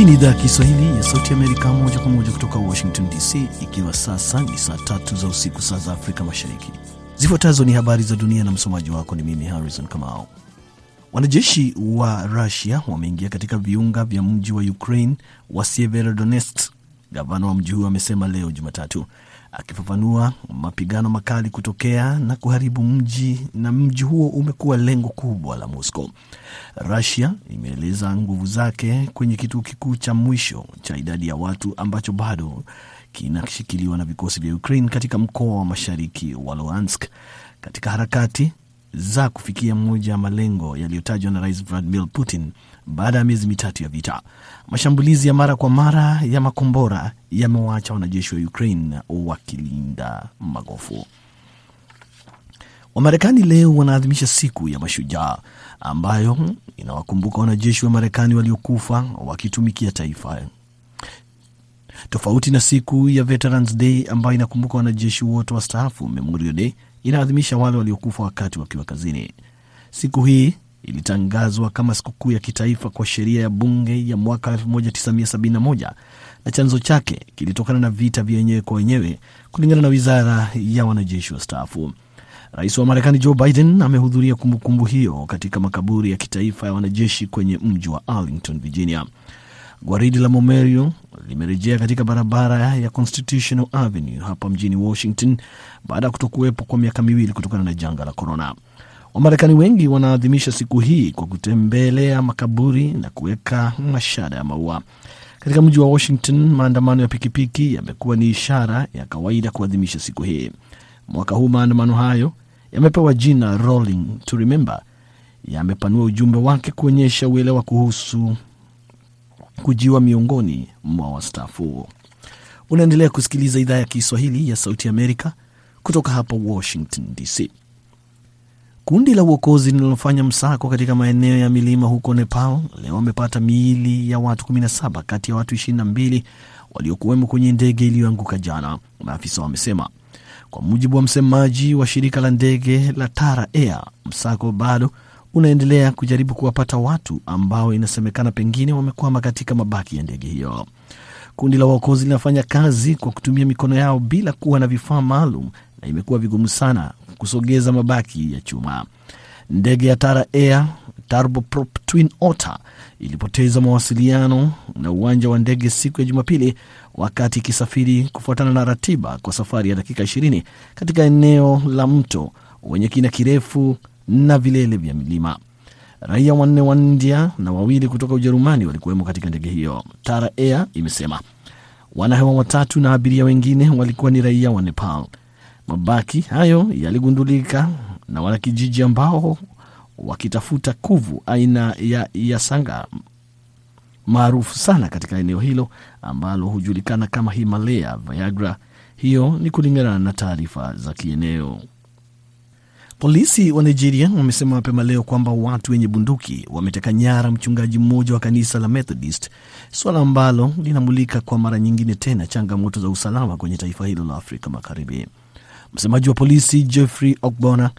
Hii ni idhaa ya Kiswahili ya Sauti Amerika, moja kwa moja kutoka Washington DC, ikiwa sasa ni saa tatu za usiku, saa za Afrika Mashariki. Zifuatazo ni habari za dunia na msomaji wako ni mimi Harrison Kamao. Wanajeshi wa Rusia wameingia katika viunga vya mji wa Ukraine wa Severodonetsk, gavana wa mji huo amesema leo Jumatatu, akifafanua mapigano makali kutokea na kuharibu mji na mji huo umekuwa lengo kubwa la Moscow. Russia imeeleza nguvu zake kwenye kituo kikuu cha mwisho cha idadi ya watu ambacho bado kinashikiliwa na vikosi vya Ukraine katika mkoa wa mashariki wa Luhansk katika harakati za kufikia moja ya malengo yaliyotajwa na Rais Vladimir Putin baada ya miezi mitatu ya vita. Mashambulizi ya mara kwa mara ya makombora yamewaacha wanajeshi wa Ukraine wakilinda magofu. Wamarekani leo wanaadhimisha siku ya Mashujaa ambayo inawakumbuka wanajeshi wa Marekani waliokufa wakitumikia taifa, tofauti na siku ya Veterans Day ambayo inakumbuka wanajeshi wote wastaafu. Memorial Day inaadhimisha wale waliokufa wakati wakiwa kazini. Siku hii ilitangazwa kama sikukuu ya kitaifa kwa sheria ya bunge ya mwaka 1971 na chanzo chake kilitokana na vita vya wenyewe kwa wenyewe, kulingana na wizara ya wanajeshi wastaafu. Rais wa Marekani Joe Biden amehudhuria kumbukumbu hiyo katika makaburi ya kitaifa ya wanajeshi kwenye mji wa Arlington, Virginia. Gwaridi la Memorial limerejea katika barabara ya Constitutional Avenue hapa mjini Washington baada ya kutokuwepo kwa miaka miwili kutokana na janga la korona. Wamarekani wengi wanaadhimisha siku hii kwa kutembelea makaburi na kuweka mashada ya maua. Katika mji wa Washington, maandamano ya pikipiki yamekuwa ni ishara ya kawaida kuadhimisha siku hii. Mwaka huu maandamano hayo yamepewa jina Rolling to Remember, yamepanua ujumbe wake kuonyesha uelewa kuhusu kujiwa miongoni mwa wastaafu. Unaendelea kusikiliza idhaa ya Kiswahili ya Sauti Amerika kutoka hapa Washington DC. Kundi la uokozi linalofanya msako katika maeneo ya milima huko Nepal leo wamepata miili ya watu 17 kati ya watu 22 waliokuwemo kwenye ndege iliyoanguka jana, maafisa wamesema. Kwa mujibu wa msemaji wa shirika la ndege la Tara Air, msako bado unaendelea kujaribu kuwapata watu ambao inasemekana pengine wamekwama katika mabaki ya ndege hiyo. Kundi la uokozi linafanya kazi kwa kutumia mikono yao bila kuwa na vifaa maalum na imekuwa vigumu sana kusogeza mabaki ya chuma. Ndege ya Tara Air Turboprop Twin Otter ilipoteza mawasiliano na uwanja wa ndege siku ya Jumapili wakati ikisafiri kufuatana na ratiba kwa safari ya dakika 20 katika eneo la mto wenye kina kirefu na vilele vya milima. Raia wanne wa India na wawili kutoka Ujerumani walikuwemo katika ndege hiyo, Tara Air imesema. Wanahewa watatu na abiria wengine walikuwa ni raia wa Nepal. Mabaki hayo yaligundulika na wanakijiji ambao wakitafuta kuvu aina ya yasanga maarufu sana katika eneo hilo ambalo hujulikana kama Himalaya Viagra. Hiyo ni kulingana na taarifa za kieneo. Polisi wa Nigeria wamesema mapema leo kwamba watu wenye bunduki wameteka nyara mchungaji mmoja wa kanisa la Methodist, suala ambalo linamulika kwa mara nyingine tena changamoto za usalama kwenye taifa hilo la Afrika Magharibi. Msemaji wa polisi Jeffrey Ogbona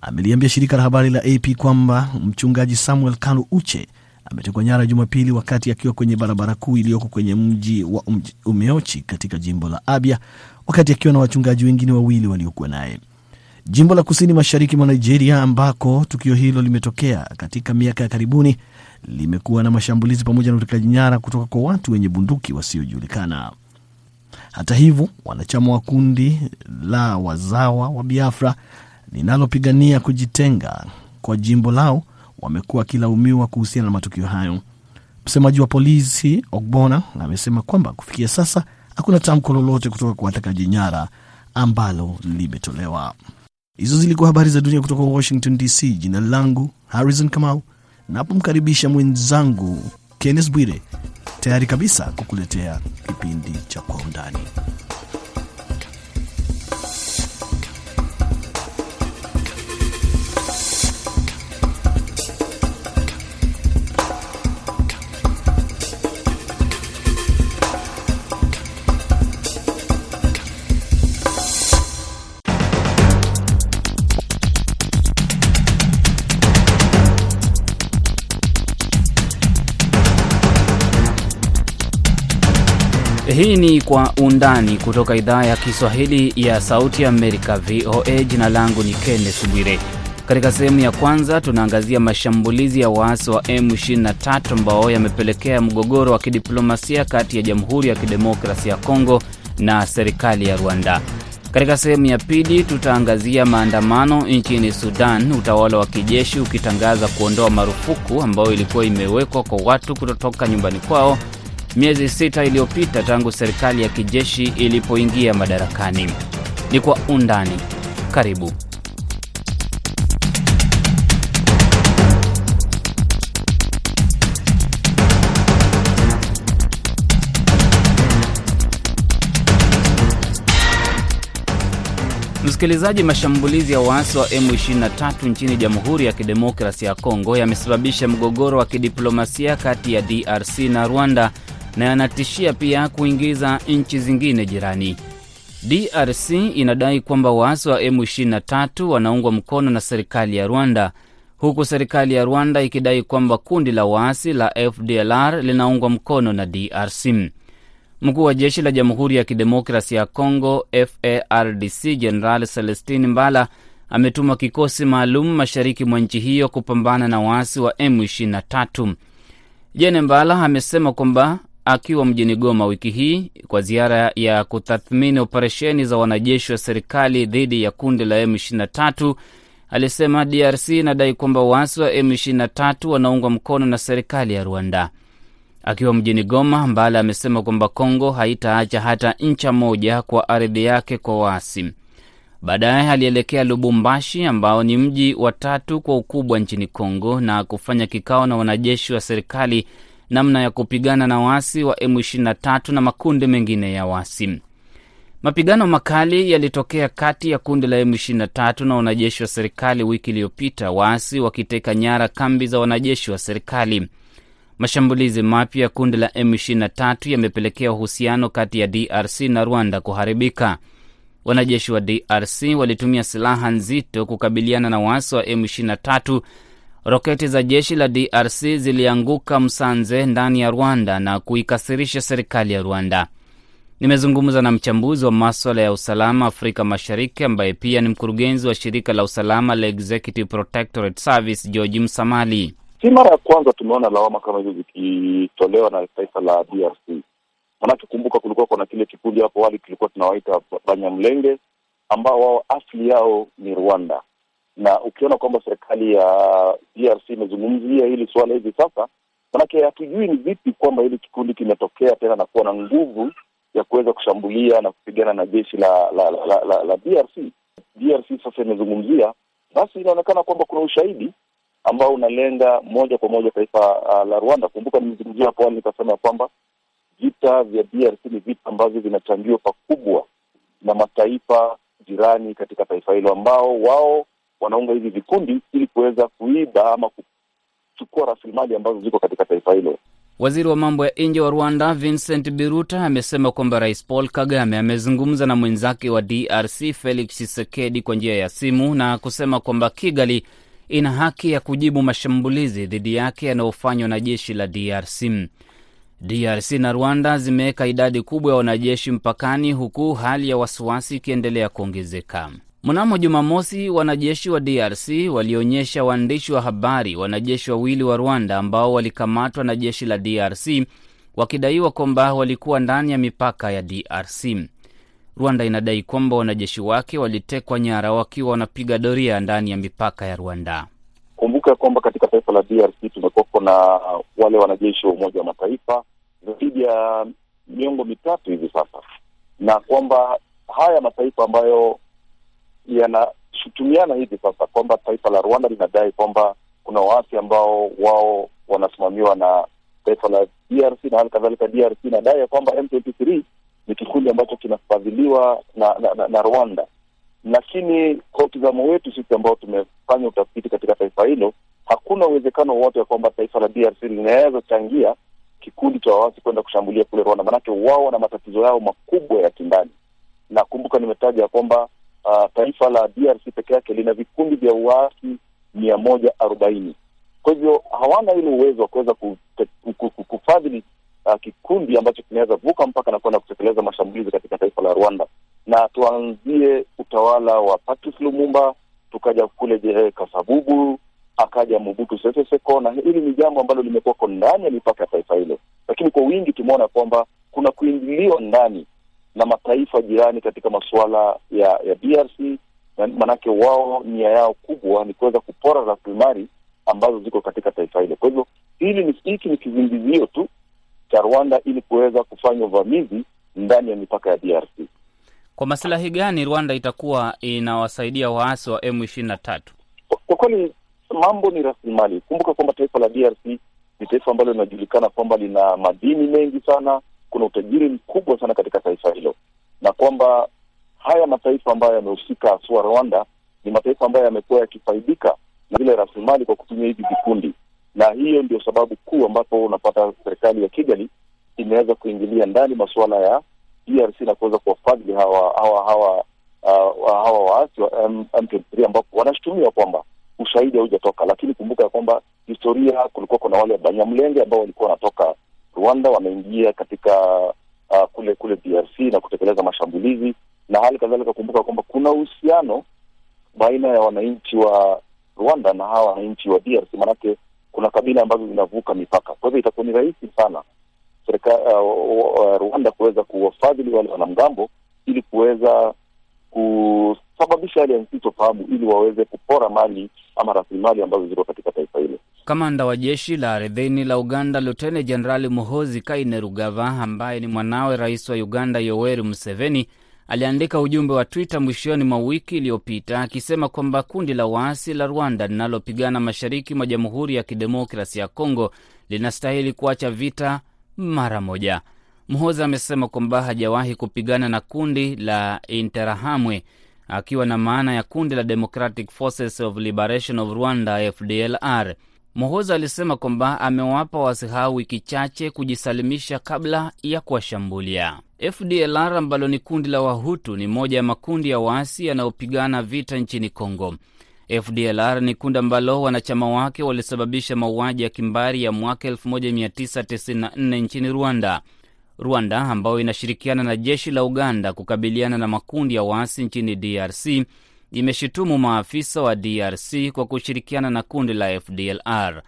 ameliambia shirika la habari la AP kwamba mchungaji Samuel Kanu Uche ametekwa nyara Jumapili wakati akiwa kwenye barabara kuu iliyoko kwenye mji wa Umeochi katika jimbo la Abia, wakati akiwa na wachungaji wengine wawili waliokuwa naye. Jimbo la kusini mashariki mwa Nigeria ambako tukio hilo limetokea katika miaka ya karibuni limekuwa na mashambulizi pamoja na utekaji nyara kutoka kwa watu wenye bunduki wasiojulikana. Hata hivyo, wanachama wa kundi la wazawa wa Biafra linalopigania kujitenga kwa jimbo lao wamekuwa wakilaumiwa kuhusiana na matukio hayo. Msemaji wa polisi Ogbona amesema kwamba kufikia sasa hakuna tamko lolote kutoka kwa watekaji nyara ambalo limetolewa. Hizo zilikuwa habari za dunia kutoka Washington DC. Jina langu Harrison Kamau, napomkaribisha mwenzangu Kenneth Bwire, tayari kabisa kukuletea kipindi cha Kwa Undani. Hii ni Kwa Undani kutoka idhaa ya Kiswahili ya Sauti ya Amerika, VOA. Jina langu ni Kenneth Bwire. Katika sehemu ya kwanza tunaangazia mashambulizi ya waasi wa M23 ambao yamepelekea mgogoro wa kidiplomasia kati ya Jamhuri ya Kidemokrasi ya Kongo na serikali ya Rwanda. Katika sehemu ya pili tutaangazia maandamano nchini Sudan, utawala wa kijeshi ukitangaza kuondoa marufuku ambayo ilikuwa imewekwa kwa watu kutotoka nyumbani kwao miezi sita iliyopita tangu serikali ya kijeshi ilipoingia madarakani. Ni kwa undani. Karibu. Msikilizaji, mashambulizi ya waasi wa M23 nchini Jamhuri ya Kidemokrasi ya Kongo yamesababisha mgogoro wa kidiplomasia kati ya DRC na Rwanda na yanatishia pia kuingiza nchi zingine jirani. DRC inadai kwamba waasi wa M23 wanaungwa mkono na serikali ya Rwanda, huku serikali ya Rwanda ikidai kwamba kundi la waasi la FDLR linaungwa mkono na DRC. Mkuu wa jeshi la Jamhuri ya Kidemokrasi ya Congo, FARDC Jenerali Celestin Mbala ametuma kikosi maalum mashariki mwa nchi hiyo kupambana na waasi wa M23. Jene Mbala amesema kwamba akiwa mjini Goma wiki hii kwa ziara ya kutathmini operesheni za wanajeshi wa serikali dhidi ya kundi la M23, alisema DRC inadai kwamba waasi wa M23 wanaungwa mkono na serikali ya Rwanda. Akiwa mjini Goma, Mbala amesema kwamba Kongo haitaacha hata ncha moja kwa ardhi yake kwa waasi. Baadaye alielekea Lubumbashi, ambao ni mji wa tatu kwa ukubwa nchini Kongo, na kufanya kikao na wanajeshi wa serikali namna ya kupigana na waasi wa M23 na makundi mengine ya waasi. Mapigano makali yalitokea kati ya kundi la M23 na wanajeshi wa serikali wiki iliyopita, waasi wakiteka nyara kambi za wanajeshi wa serikali. Mashambulizi mapya ya kundi la M23 yamepelekea uhusiano kati ya DRC na Rwanda kuharibika. Wanajeshi wa DRC walitumia silaha nzito kukabiliana na waasi wa M23. Roketi za jeshi la DRC zilianguka Msanze ndani ya Rwanda na kuikasirisha serikali ya Rwanda. Nimezungumza na mchambuzi wa maswala ya usalama Afrika Mashariki ambaye pia ni mkurugenzi wa shirika la usalama la Executive Protectorate Service, George Msamali. Si mara ya kwanza tumeona lawama kama hizo zikitolewa na taifa la DRC. Manake kumbuka, kulikuwa kuna kile kikundi hapo awali kilikuwa tunawaita Banyamlenge ambao wao asili yao ni Rwanda, na ukiona kwamba serikali ya DRC imezungumzia hili suala hivi sasa, manake hatujui ni vipi kwamba hili kikundi kimetokea tena na kuwa na nguvu ya kuweza kushambulia na kupigana na jeshi la la, la, la, la, DRC. DRC sasa imezungumzia, basi inaonekana kwamba kuna ushahidi ambao unalenga moja kwa moja taifa uh, la Rwanda. Kumbuka nimezungumzia hapo awali nikasema ya kwamba vita vya DRC ni vita ambavyo vinachangiwa pakubwa na mataifa jirani katika taifa hilo, ambao wao wanaunga hivi vikundi ili kuweza kuiba ama kuchukua rasilimali ambazo ziko katika taifa hilo. Waziri wa mambo ya nje wa Rwanda Vincent Biruta amesema kwamba Rais Paul Kagame amezungumza na mwenzake wa DRC Felix Tshisekedi kwa njia ya simu na kusema kwamba Kigali ina haki ya kujibu mashambulizi dhidi yake yanayofanywa na jeshi la DRC. DRC na Rwanda zimeweka idadi kubwa ya wanajeshi mpakani, huku hali ya wasiwasi ikiendelea kuongezeka. Mnamo Jumamosi, wanajeshi wa DRC walionyesha waandishi wa habari wanajeshi wawili wa Rwanda ambao walikamatwa na jeshi la DRC wakidaiwa kwamba walikuwa ndani ya mipaka ya DRC. Rwanda inadai kwamba wanajeshi wake walitekwa nyara wakiwa wanapiga doria ndani ya mipaka ya Rwanda. Kumbuka kwamba katika taifa la DRC tumekuwako na wale wanajeshi wa Umoja wa Mataifa zaidi ya miongo mitatu hivi sasa, na kwamba haya mataifa ambayo yanashutumiana hivi sasa kwamba taifa la Rwanda linadai kwamba kuna waasi ambao wao wanasimamiwa na taifa la DRC na hali kadhalika DRC inadai ya kwamba M23 ni kikundi ambacho kinafadhiliwa na, na, na, na Rwanda. Lakini kwa utizamo wetu sisi ambao tumefanya utafiti katika taifa hilo, hakuna uwezekano wowote wa kwamba taifa la DRC linaweza changia kikundi cha waasi kwenda kushambulia kule Rwanda, maanake wao na matatizo yao makubwa ya kindani. Na kumbuka nimetaja kwamba uh, taifa la DRC peke yake lina vikundi vya uasi mia moja arobaini. Kwa hivyo hawana ile uwezo wa kuweza kufadhili uh, kikundi ambacho kinaweza vuka mpaka na kwenda kutekeleza mashambulizi katika taifa la Rwanda, na tuanzie utawala wa Patrice Lumumba, tukaja kule eh, kasabubu akaja Mobutu Sese Seko, na hili ni jambo ambalo limekuwako ndani ya mipaka ya taifa hilo, lakini kwa wingi tumeona kwamba kuna kuingiliwa ndani na mataifa jirani katika masuala ya ya DRC, manake wao nia yao kubwa ni kuweza kupora rasilimali ambazo ziko katika taifa hilo. Kwa hivyo hili ni hiki ni kizingizio tu cha Rwanda ili kuweza kufanya uvamizi ndani ya mipaka ya DRC. Kwa masilahi gani Rwanda itakuwa inawasaidia waasi wa M ishirini na tatu? Kwa kweli mambo ni rasilimali. Kumbuka kwamba taifa la DRC ni taifa ambalo linajulikana kwamba lina madini mengi sana, kuna utajiri mkubwa sana katika taifa hilo, na kwamba haya mataifa ambayo yamehusika, haswa Rwanda, ni mataifa ambayo yamekuwa yakifaidika na zile rasilimali kwa kutumia hivi vikundi, na hiyo ndio sababu kuu ambapo unapata serikali ya Kigali imeweza kuingilia ndani masuala ya DRC na kuweza kuwafadhili hawa hawa hawa uh, hawa waasi wa M23 ambapo wanashutumiwa kwamba ushahidi haujatoka, lakini kumbuka ya kwamba historia, kulikuwa kuna wale Banyamulenge ambao walikuwa wanatoka Rwanda wameingia katika uh, kule kule DRC na kutekeleza mashambulizi, na hali kadhalika kumbuka kwamba kuna uhusiano baina ya wananchi wa Rwanda na hawa wananchi wa DRC, maanake kuna kabila ambazo zinavuka mipaka. Kwa hivyo itakuwa ni rahisi sana serikali uh, uh, Rwanda kuweza kuwafadhili wale wanamgambo ili kuweza kusababisha hali ya msitofahamu ili waweze kupora mali ama rasilimali ambazo ziko katika taifa hilo. Kamanda wa jeshi la ardhini la Uganda Luteni Jenerali Muhozi Kainerugaba, ambaye ni mwanawe rais wa Uganda Yoweri Museveni, aliandika ujumbe wa Twitter mwishoni mwa wiki iliyopita akisema kwamba kundi la waasi la Rwanda linalopigana mashariki mwa Jamhuri ya Kidemokrasi ya Kongo linastahili kuacha vita mara moja. Muhozi amesema kwamba hajawahi kupigana na kundi la Interahamwe, akiwa na maana ya kundi la Democratic Forces of Liberation of Rwanda, FDLR. Mhoza alisema kwamba amewapa waasi hao wiki chache kujisalimisha kabla ya kuwashambulia. FDLR ambalo ni kundi la Wahutu ni moja ya makundi ya waasi yanayopigana vita nchini Kongo. FDLR ni kundi ambalo wanachama wake walisababisha mauaji ya kimbari ya mwaka 1994 nchini Rwanda. Rwanda ambayo inashirikiana na jeshi la Uganda kukabiliana na makundi ya waasi nchini DRC imeshutumu maafisa wa DRC kwa kushirikiana na kundi la FDLR.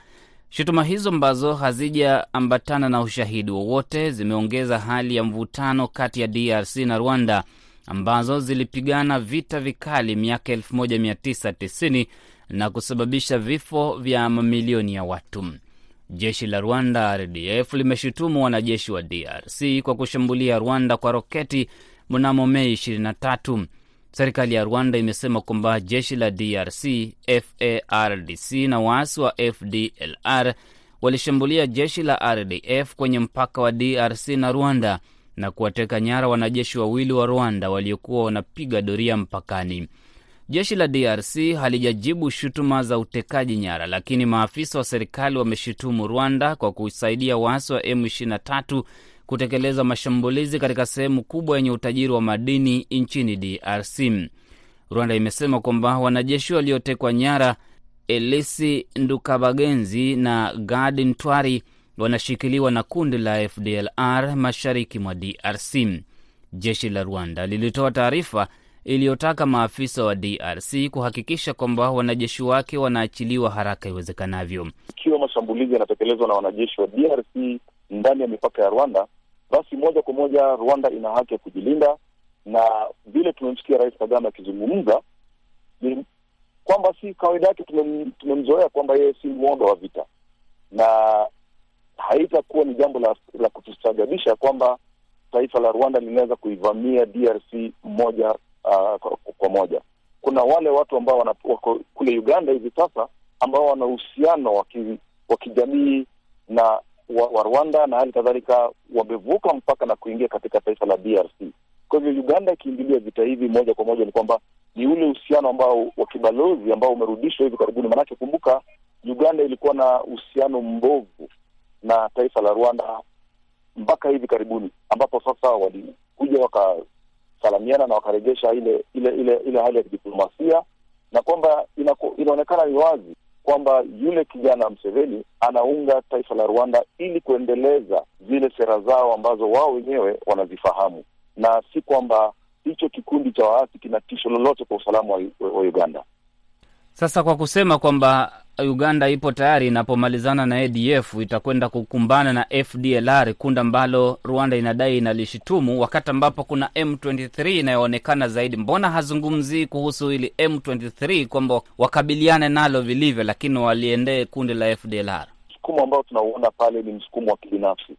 Shutuma hizo ambazo hazijaambatana na ushahidi wowote zimeongeza hali ya mvutano kati ya DRC na Rwanda ambazo zilipigana vita vikali miaka 1990 na kusababisha vifo vya mamilioni ya watu. Jeshi la Rwanda RDF limeshutumu wanajeshi wa DRC kwa kushambulia Rwanda kwa roketi mnamo Mei 23. Serikali ya Rwanda imesema kwamba jeshi la DRC FARDC na waasi wa FDLR walishambulia jeshi la RDF kwenye mpaka wa DRC na Rwanda na kuwateka nyara wanajeshi wawili wa Rwanda waliokuwa wanapiga doria mpakani. Jeshi la DRC halijajibu shutuma za utekaji nyara, lakini maafisa wa serikali wameshutumu Rwanda kwa kusaidia waasi wa M23 kutekeleza mashambulizi katika sehemu kubwa yenye utajiri wa madini nchini DRC. Rwanda imesema kwamba wanajeshi waliotekwa nyara Elisi Ndukabagenzi na Gadi Ntwari wanashikiliwa na kundi la FDLR mashariki mwa DRC. Jeshi la Rwanda lilitoa taarifa iliyotaka maafisa wa DRC kuhakikisha kwamba wanajeshi wake wanaachiliwa haraka iwezekanavyo. Ikiwa mashambulizi yanatekelezwa na wanajeshi wa DRC ndani ya mipaka ya Rwanda, basi moja kwa moja Rwanda ina haki ya kujilinda, na vile tumemsikia Rais Kagame akizungumza ni kwamba si kawaida yake, tumemzoea kwamba yeye si mwondo wa vita, na haitakuwa ni jambo la, la kutustajabisha kwamba taifa la Rwanda linaweza kuivamia DRC moja uh, kwa, moja. Kuna wale watu ambao wako kule Uganda hivi sasa ambao wana uhusiano wa kijamii na wa, wa Rwanda na hali kadhalika wamevuka mpaka na kuingia katika taifa la DRC. Kwa hivyo Uganda ikiingilia vita hivi moja kwa moja, ni kwamba ni ule uhusiano ambao wa kibalozi ambao umerudishwa hivi karibuni. Maanake kumbuka, Uganda ilikuwa na uhusiano mbovu na taifa la Rwanda mpaka hivi karibuni, ambapo sasa walikuja wakasalamiana na wakarejesha ile ile ile ile hali ya kidiplomasia, na kwamba inaonekana ni wazi kwamba yule kijana Mseveni anaunga taifa la Rwanda ili kuendeleza zile sera zao ambazo wao wenyewe wanazifahamu, na si kwamba hicho kikundi cha waasi kina tisho lolote kwa usalama wa, wa Uganda. Sasa kwa kusema kwamba Uganda ipo tayari inapomalizana na ADF itakwenda kukumbana na FDLR, kundi ambalo Rwanda inadai inalishitumu, wakati ambapo kuna M23 inayoonekana zaidi. Mbona hazungumzii kuhusu hili M23 kwamba wakabiliane nalo vilivyo, lakini waliendee kundi la FDLR? Msukumo ambao tunauona pale ni msukumo wa kibinafsi,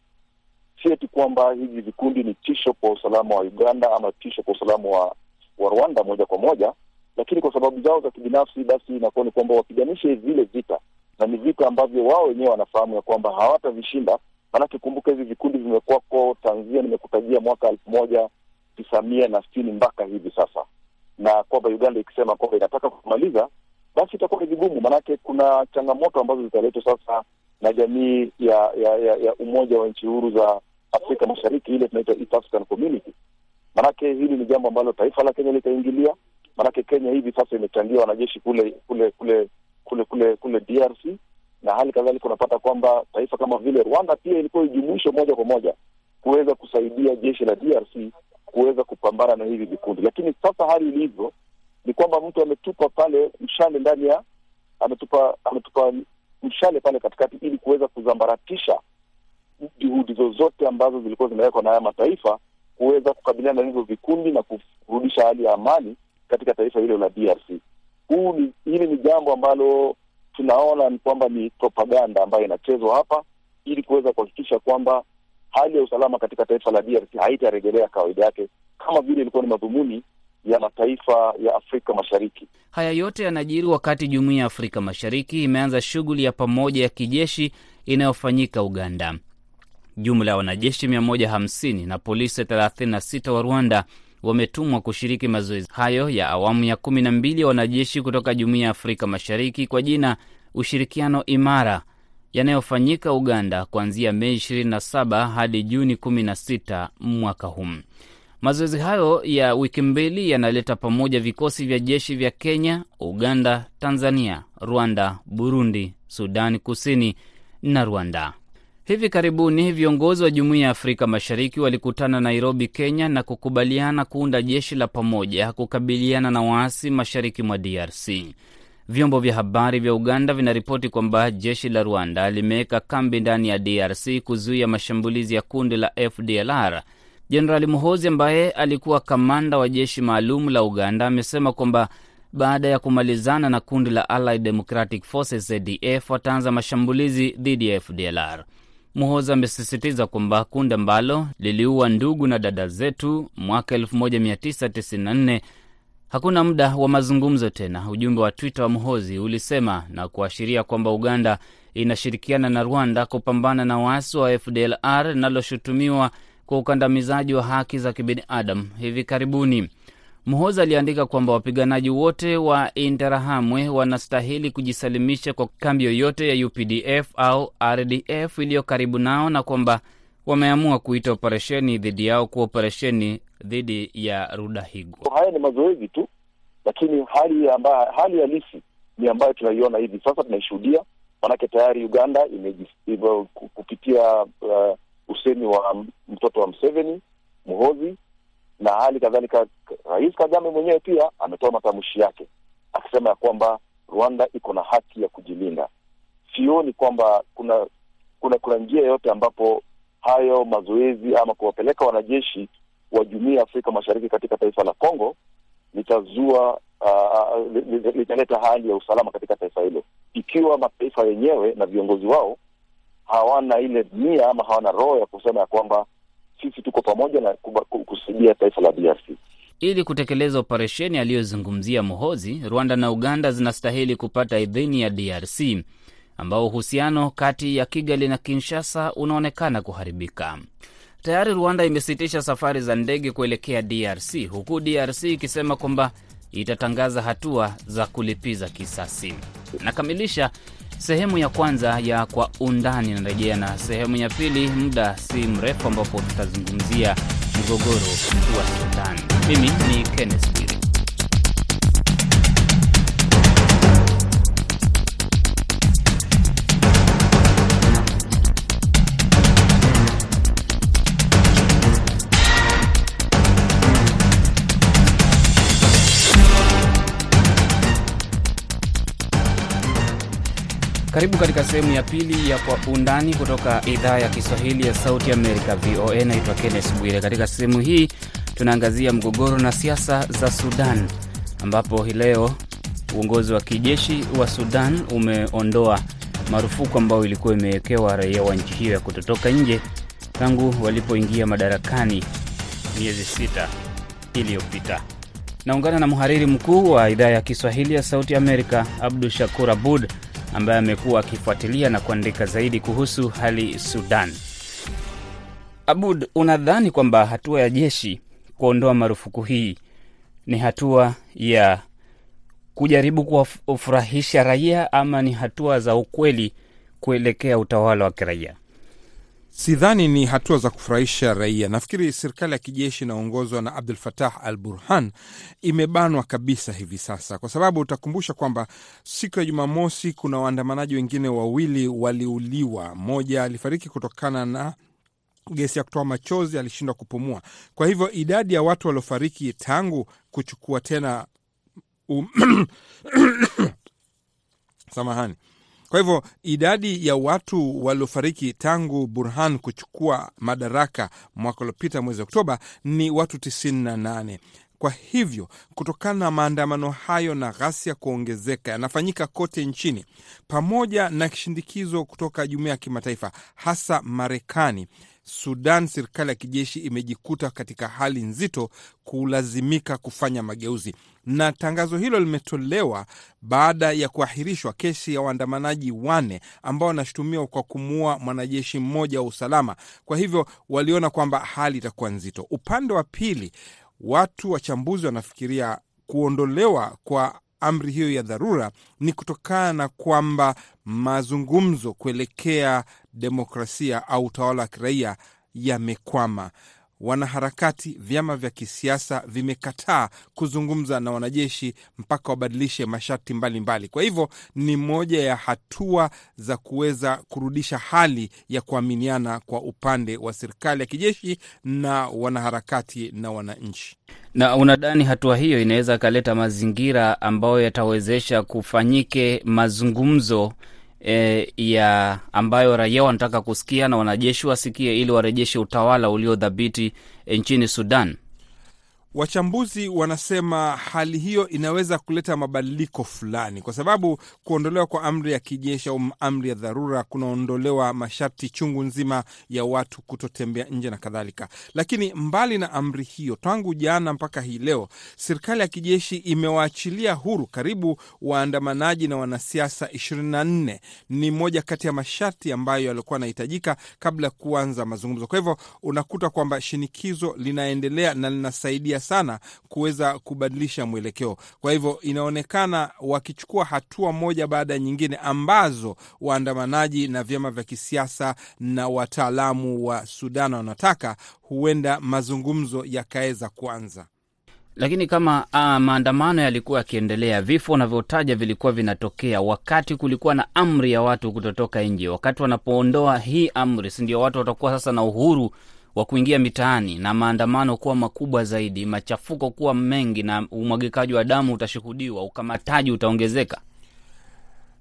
si eti kwamba hivi vikundi ni tisho kwa usalama wa Uganda ama tisho kwa usalama wa, wa Rwanda moja kwa moja lakini kwa sababu zao za kibinafsi, basi inakuwa ni kwamba wapiganishe vile vita, na ni vita ambavyo wao wenyewe wanafahamu ya kwamba hawatavishinda. Maanake kumbuka, hivi vikundi vimekuwako tanzia, nimekutajia mwaka elfu moja tisa mia na sitini mpaka hivi sasa, na kwamba Uganda ikisema kwamba inataka kumaliza, basi itakuwa ni vigumu, maanake kuna changamoto ambazo zitaletwa sasa na jamii ya ya, ya, ya Umoja wa Nchi Huru za Afrika Mashariki, ile tunaita East African Community. Maanake hili ni jambo ambalo taifa la Kenya litaingilia Maanake Kenya hivi sasa imechangia wanajeshi kule kule kule kule kule kule DRC, na hali kadhalika unapata kwamba taifa kama vile Rwanda pia ilikuwa ijumuishwe moja kwa moja kuweza kusaidia jeshi la DRC kuweza kupambana na hivi vikundi. Lakini sasa hali ilivyo ni kwamba mtu ametupa pale mshale ndani ya ametupa ametupa mshale pale katikati, ili kuweza kuzambaratisha juhudi zozote ambazo zilikuwa zinawekwa na haya mataifa kuweza kukabiliana na hivyo vikundi na kurudisha hali ya amani katika taifa hilo la DRC. Huu hili ni jambo ambalo tunaona ni kwamba ni propaganda ambayo inachezwa hapa ili kuweza kuhakikisha kwamba hali ya usalama katika taifa la DRC haitarejelea kawaida yake kama vile ilikuwa ni madhumuni ya mataifa ya Afrika Mashariki. Haya yote yanajiri wakati Jumuiya ya Afrika Mashariki imeanza shughuli ya pamoja ya kijeshi inayofanyika Uganda. Jumla ya wanajeshi 150 na polisi 36 wa Rwanda wametumwa kushiriki mazoezi hayo ya awamu ya kumi na mbili ya wanajeshi kutoka Jumuiya ya Afrika Mashariki kwa jina Ushirikiano Imara, yanayofanyika Uganda kuanzia Mei 27 hadi Juni 16 mwaka huu. Mazoezi hayo ya wiki mbili yanaleta pamoja vikosi vya jeshi vya Kenya, Uganda, Tanzania, Rwanda, Burundi, Sudani Kusini na Rwanda. Hivi karibuni viongozi wa Jumuiya ya Afrika Mashariki walikutana Nairobi, Kenya, na kukubaliana kuunda jeshi la pamoja kukabiliana na waasi mashariki mwa DRC. Vyombo vya habari vya Uganda vinaripoti kwamba jeshi la Rwanda limeweka kambi ndani ya DRC kuzuia mashambulizi ya kundi la FDLR. Jenerali Muhozi ambaye alikuwa kamanda wa jeshi maalum la Uganda amesema kwamba baada ya kumalizana na kundi la Allied Democratic Forces ADF wataanza mashambulizi dhidi ya FDLR. Muhoza amesisitiza kwamba kundi ambalo liliua ndugu na dada zetu mwaka 1994 hakuna muda wa mazungumzo tena, ujumbe wa Twitter wa Muhozi ulisema na kuashiria kwamba Uganda inashirikiana na Rwanda kupambana na waasi wa FDLR linaloshutumiwa kwa ukandamizaji wa haki za kibinadamu hivi karibuni. Muhoza aliandika kwamba wapiganaji wote wa Interahamwe wanastahili kujisalimisha kwa kambi yoyote ya UPDF au RDF iliyo karibu nao na kwamba wameamua kuita operesheni dhidi yao kuwa operesheni dhidi ya Rudahigwa. Haya ni mazoezi tu, lakini hali ambayo hali halisi ni ambayo tunaiona hivi sasa, tunaishuhudia. Maanake tayari Uganda ime kupitia uh, usemi wa mtoto wa Mseveni Muhozi na hali kadhalika Rais Kagame mwenyewe pia ametoa matamshi yake akisema ya kwamba Rwanda iko na haki ya kujilinda. Sioni kwamba kuna kuna kuna njia yoyote ambapo hayo mazoezi ama kuwapeleka wanajeshi wa Jumuiya ya Afrika Mashariki katika taifa la Kongo litazua uh, litaleta hali ya usalama katika taifa hilo, ikiwa mataifa yenyewe na viongozi wao hawana ile nia ama hawana roho ya kusema ya kwamba sisi tuko pamoja na kusaidia taifa la DRC. Ili kutekeleza operesheni aliyozungumzia Mohozi, Rwanda na Uganda zinastahili kupata idhini ya DRC, ambao uhusiano kati ya Kigali na Kinshasa unaonekana kuharibika. Tayari Rwanda imesitisha safari za ndege kuelekea DRC, huku DRC ikisema kwamba itatangaza hatua za kulipiza kisasi. Nakamilisha sehemu ya kwanza ya Kwa Undani. inarejea na sehemu ya pili muda si mrefu, ambapo tutazungumzia mgogoro wa Sudan. Mimi ni Kenneth Karibu katika sehemu ya pili ya Kwa Undani kutoka idhaa ya Kiswahili ya Sauti Amerika, VOA. Naitwa Kennes Bwire. Katika sehemu hii tunaangazia mgogoro na siasa za Sudan, ambapo hii leo uongozi wa kijeshi wa Sudan umeondoa marufuku ambayo ilikuwa imewekewa raia wa nchi hiyo ya kutotoka nje tangu walipoingia madarakani miezi sita iliyopita. Naungana na mhariri mkuu wa idhaa ya Kiswahili ya Sauti Amerika, Abdu Shakur Abud, ambaye amekuwa akifuatilia na kuandika zaidi kuhusu hali Sudan. Abud, unadhani kwamba hatua ya jeshi kuondoa marufuku hii ni hatua ya kujaribu kuwafurahisha raia ama ni hatua za ukweli kuelekea utawala wa kiraia? Sidhani ni hatua za kufurahisha raia. Nafikiri serikali ya kijeshi inaongozwa na Abdul Fatah al Burhan imebanwa kabisa hivi sasa, kwa sababu utakumbusha kwamba siku ya Jumamosi kuna waandamanaji wengine wawili waliuliwa. Mmoja alifariki kutokana na gesi ya kutoa machozi, alishindwa kupumua. Kwa hivyo idadi ya watu waliofariki tangu kuchukua tena um... samahani kwa hivyo idadi ya watu waliofariki tangu Burhan kuchukua madaraka mwaka uliopita mwezi Oktoba ni watu 98. Kwa hivyo kutokana na maandamano hayo na ghasia kuongezeka yanafanyika kote nchini, pamoja na kishindikizo kutoka jumuiya ya kimataifa, hasa Marekani, Sudan, serikali ya kijeshi imejikuta katika hali nzito kulazimika kufanya mageuzi, na tangazo hilo limetolewa baada ya kuahirishwa kesi ya waandamanaji wane ambao wanashutumiwa kwa kumuua mwanajeshi mmoja wa usalama. Kwa hivyo waliona kwamba hali itakuwa nzito. Upande wa pili, watu wachambuzi wanafikiria kuondolewa kwa amri hiyo ya dharura ni kutokana na kwamba mazungumzo kuelekea demokrasia au utawala wa kiraia yamekwama. Wanaharakati, vyama vya kisiasa vimekataa kuzungumza na wanajeshi mpaka wabadilishe masharti mbalimbali. Kwa hivyo ni moja ya hatua za kuweza kurudisha hali ya kuaminiana kwa upande wa serikali ya kijeshi na wanaharakati na wananchi. Na unadhani hatua hiyo inaweza akaleta mazingira ambayo yatawezesha kufanyike mazungumzo e, ya ambayo raia wanataka kusikia na wanajeshi wasikie ili warejeshe utawala uliodhabiti nchini Sudan? Wachambuzi wanasema hali hiyo inaweza kuleta mabadiliko fulani, kwa sababu kuondolewa kwa amri ya kijeshi au amri ya dharura kunaondolewa masharti chungu nzima ya watu kutotembea nje na kadhalika. Lakini mbali na amri hiyo, tangu jana mpaka hii leo, serikali ya kijeshi imewaachilia huru karibu waandamanaji na wanasiasa 24. Ni moja kati ya masharti ambayo yalikuwa yanahitajika kabla ya kuanza mazungumzo. Kwa hivyo unakuta kwamba shinikizo linaendelea na linasaidia sana kuweza kubadilisha mwelekeo. Kwa hivyo inaonekana wakichukua hatua moja baada ya nyingine ambazo waandamanaji na vyama vya kisiasa na wataalamu wa Sudan wanataka, huenda mazungumzo yakaweza kuanza. Lakini kama uh, maandamano yalikuwa yakiendelea, vifo wanavyotaja vilikuwa vinatokea wakati kulikuwa na amri ya watu kutotoka nje. Wakati wanapoondoa hii amri, si ndio watu watakuwa sasa na uhuru wa kuingia mitaani na maandamano kuwa makubwa zaidi, machafuko kuwa mengi, na umwagikaji wa damu utashuhudiwa, ukamataji utaongezeka.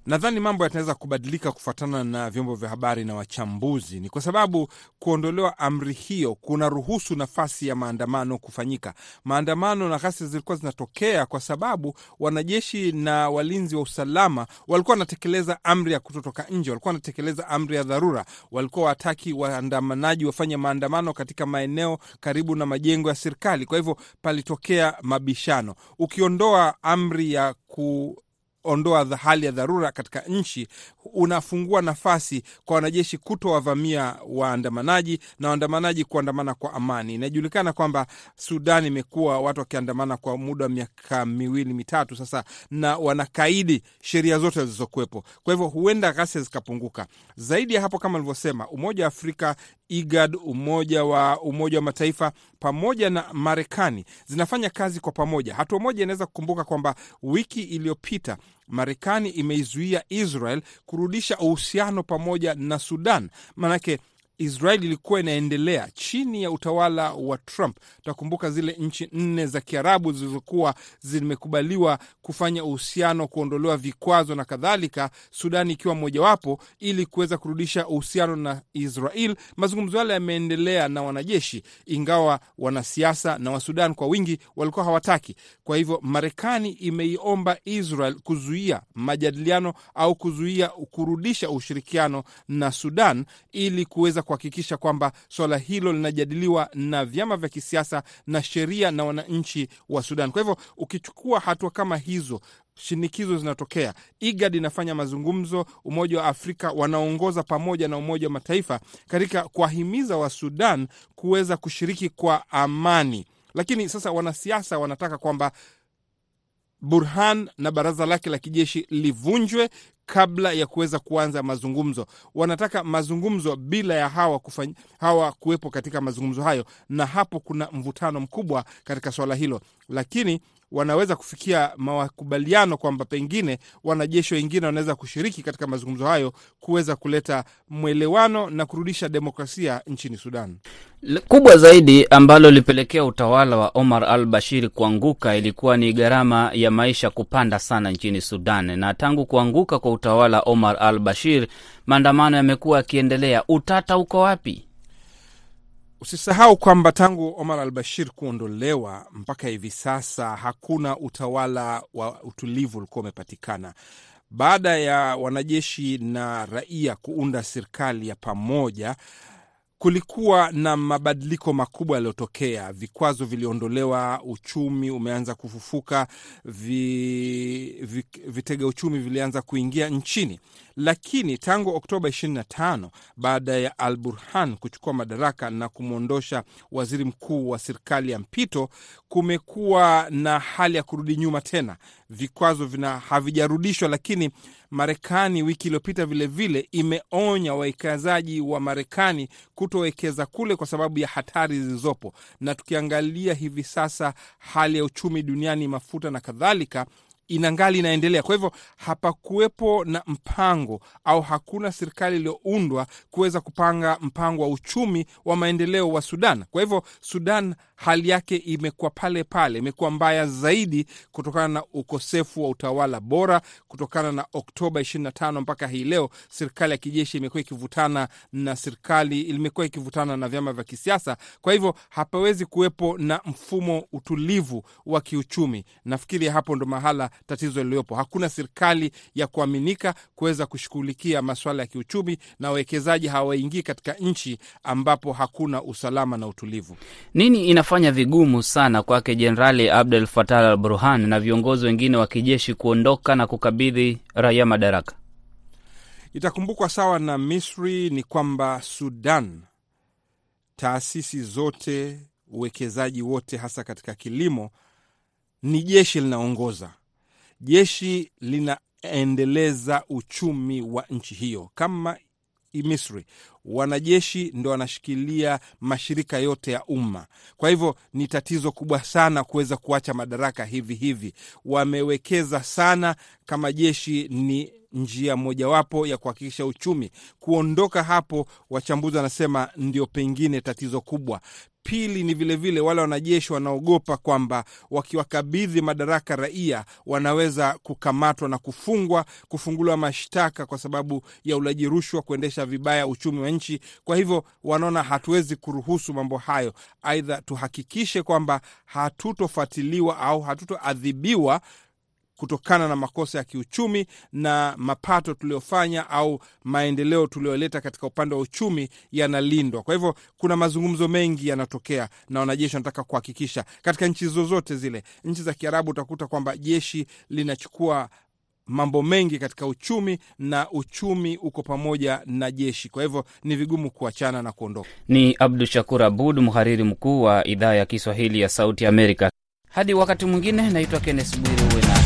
Nadhani mambo yataweza kubadilika kufuatana na vyombo vya habari na wachambuzi. Ni kwa sababu kuondolewa amri hiyo kuna ruhusu nafasi ya maandamano kufanyika. Maandamano na ghasia zilikuwa zinatokea kwa sababu wanajeshi na walinzi wa usalama walikuwa wanatekeleza amri ya kutotoka nje, walikuwa wanatekeleza amri ya dharura. Walikuwa wataki waandamanaji wafanye maandamano katika maeneo karibu na majengo ya serikali. Kwa hivyo palitokea mabishano. Ukiondoa amri ya ku ondoa hali ya dharura katika nchi, unafungua nafasi kwa wanajeshi kutowavamia waandamanaji na waandamanaji kuandamana kwa amani. Inajulikana kwamba Sudan imekuwa watu wakiandamana kwa muda wa miaka miwili mitatu sasa, na wanakaidi sheria zote zilizokuwepo. Kwa hivyo huenda ghasia zikapunguka zaidi ya hapo. Kama alivyosema, Umoja wa Afrika, IGAD, Umoja wa Umoja wa Mataifa pamoja na Marekani zinafanya kazi kwa pamoja. Hatua moja inaweza kukumbuka kwamba wiki iliyopita Marekani imeizuia Israel kurudisha uhusiano pamoja na Sudan, maanake Israel ilikuwa inaendelea chini ya utawala wa Trump. Utakumbuka zile nchi nne za Kiarabu zilizokuwa zimekubaliwa kufanya uhusiano, kuondolewa vikwazo na kadhalika, Sudani ikiwa mojawapo, ili kuweza kurudisha uhusiano na Israel. Mazungumzo yale yameendelea na wanajeshi, ingawa wanasiasa na Wasudan kwa wingi walikuwa hawataki. Kwa hivyo, Marekani imeiomba Israel kuzuia majadiliano au kuzuia kurudisha ushirikiano na Sudan ili kuweza kuhakikisha kwamba suala hilo linajadiliwa na vyama vya kisiasa na sheria na wananchi wa Sudan. Kwa hivyo ukichukua hatua kama hizo shinikizo zinatokea. IGAD inafanya mazungumzo, Umoja wa Afrika wanaongoza pamoja na Umoja wa Mataifa katika kuwahimiza wa Sudan kuweza kushiriki kwa amani, lakini sasa wanasiasa wanataka kwamba Burhan na baraza lake la kijeshi livunjwe kabla ya kuweza kuanza mazungumzo. Wanataka mazungumzo bila ya hawa kufany, hawa kuwepo katika mazungumzo hayo, na hapo kuna mvutano mkubwa katika swala hilo, lakini wanaweza kufikia makubaliano kwamba pengine wanajeshi wengine wanaweza kushiriki katika mazungumzo hayo kuweza kuleta mwelewano na kurudisha demokrasia nchini Sudan. Kubwa zaidi ambalo lilipelekea utawala wa Omar al Bashir kuanguka ilikuwa ni gharama ya maisha kupanda sana nchini Sudan, na tangu kuanguka kwa utawala Omar al Bashir maandamano yamekuwa yakiendelea. Utata uko wapi? Usisahau kwamba tangu Omar al Bashir kuondolewa mpaka hivi sasa hakuna utawala wa utulivu ulikuwa umepatikana. Baada ya wanajeshi na raia kuunda serikali ya pamoja, kulikuwa na mabadiliko makubwa yaliyotokea. Vikwazo viliondolewa, uchumi umeanza kufufuka, vi, vi, vitega uchumi vilianza kuingia nchini. Lakini tangu Oktoba 25 baada ya Al Burhan kuchukua madaraka na kumwondosha waziri mkuu wa serikali ya mpito, kumekuwa na hali ya kurudi nyuma tena. Vikwazo vina havijarudishwa, lakini Marekani wiki iliyopita vilevile imeonya wawekezaji wa Marekani kutowekeza kule kwa sababu ya hatari zilizopo. Na tukiangalia hivi sasa hali ya uchumi duniani, mafuta na kadhalika inangali inaendelea. Kwa hivyo hapakuwepo na mpango au hakuna serikali iliyoundwa kuweza kupanga mpango wa uchumi wa maendeleo wa Sudan. Kwa hivyo Sudan hali yake imekuwa pale pale, imekuwa mbaya zaidi kutokana na ukosefu wa utawala bora, kutokana na Oktoba 25 mpaka hii leo serikali ya kijeshi imekuwa ikivutana na serikali imekuwa ikivutana na vyama vya kisiasa. Kwa hivyo hapawezi kuwepo na mfumo utulivu wa kiuchumi. Nafikiri hapo ndo mahala tatizo liliyopo. Hakuna serikali ya kuaminika kuweza kushughulikia masuala ya kiuchumi, na wawekezaji hawaingii katika nchi ambapo hakuna usalama na utulivu. Nini inafanya vigumu sana kwake Jenerali Abdel Fattah al Burhan na viongozi wengine wa kijeshi kuondoka na kukabidhi raia madaraka? Itakumbukwa sawa na Misri ni kwamba Sudan, taasisi zote, uwekezaji wote, hasa katika kilimo, ni jeshi linaongoza jeshi linaendeleza uchumi wa nchi hiyo. Kama Misri, wanajeshi ndo wanashikilia mashirika yote ya umma. Kwa hivyo ni tatizo kubwa sana kuweza kuacha madaraka hivi hivi. Wamewekeza sana, kama jeshi ni njia mojawapo ya kuhakikisha uchumi. Kuondoka hapo, wachambuzi wanasema ndio pengine tatizo kubwa. Pili ni vilevile vile, wale wanajeshi wanaogopa kwamba wakiwakabidhi madaraka raia wanaweza kukamatwa na kufungwa, kufunguliwa mashtaka kwa sababu ya ulaji rushwa, kuendesha vibaya uchumi wa nchi. Kwa hivyo wanaona hatuwezi kuruhusu mambo hayo, aidha tuhakikishe kwamba hatutofuatiliwa au hatutoadhibiwa kutokana na makosa ya kiuchumi na mapato tuliyofanya au maendeleo tuliyoleta katika upande wa uchumi yanalindwa. Kwa hivyo kuna mazungumzo mengi yanatokea, na wanajeshi wanataka kuhakikisha katika nchi zozote zile. Nchi za Kiarabu utakuta kwamba jeshi linachukua mambo mengi katika uchumi na uchumi uko pamoja na jeshi. Kwa hivyo ni vigumu kuachana na kuondoka. Ni Abdu Shakur Abud, mhariri mkuu wa idhaa ya Kiswahili ya Sauti Amerika. Hadi wakati mwingine, naitwa Kennes Bwire. uwe na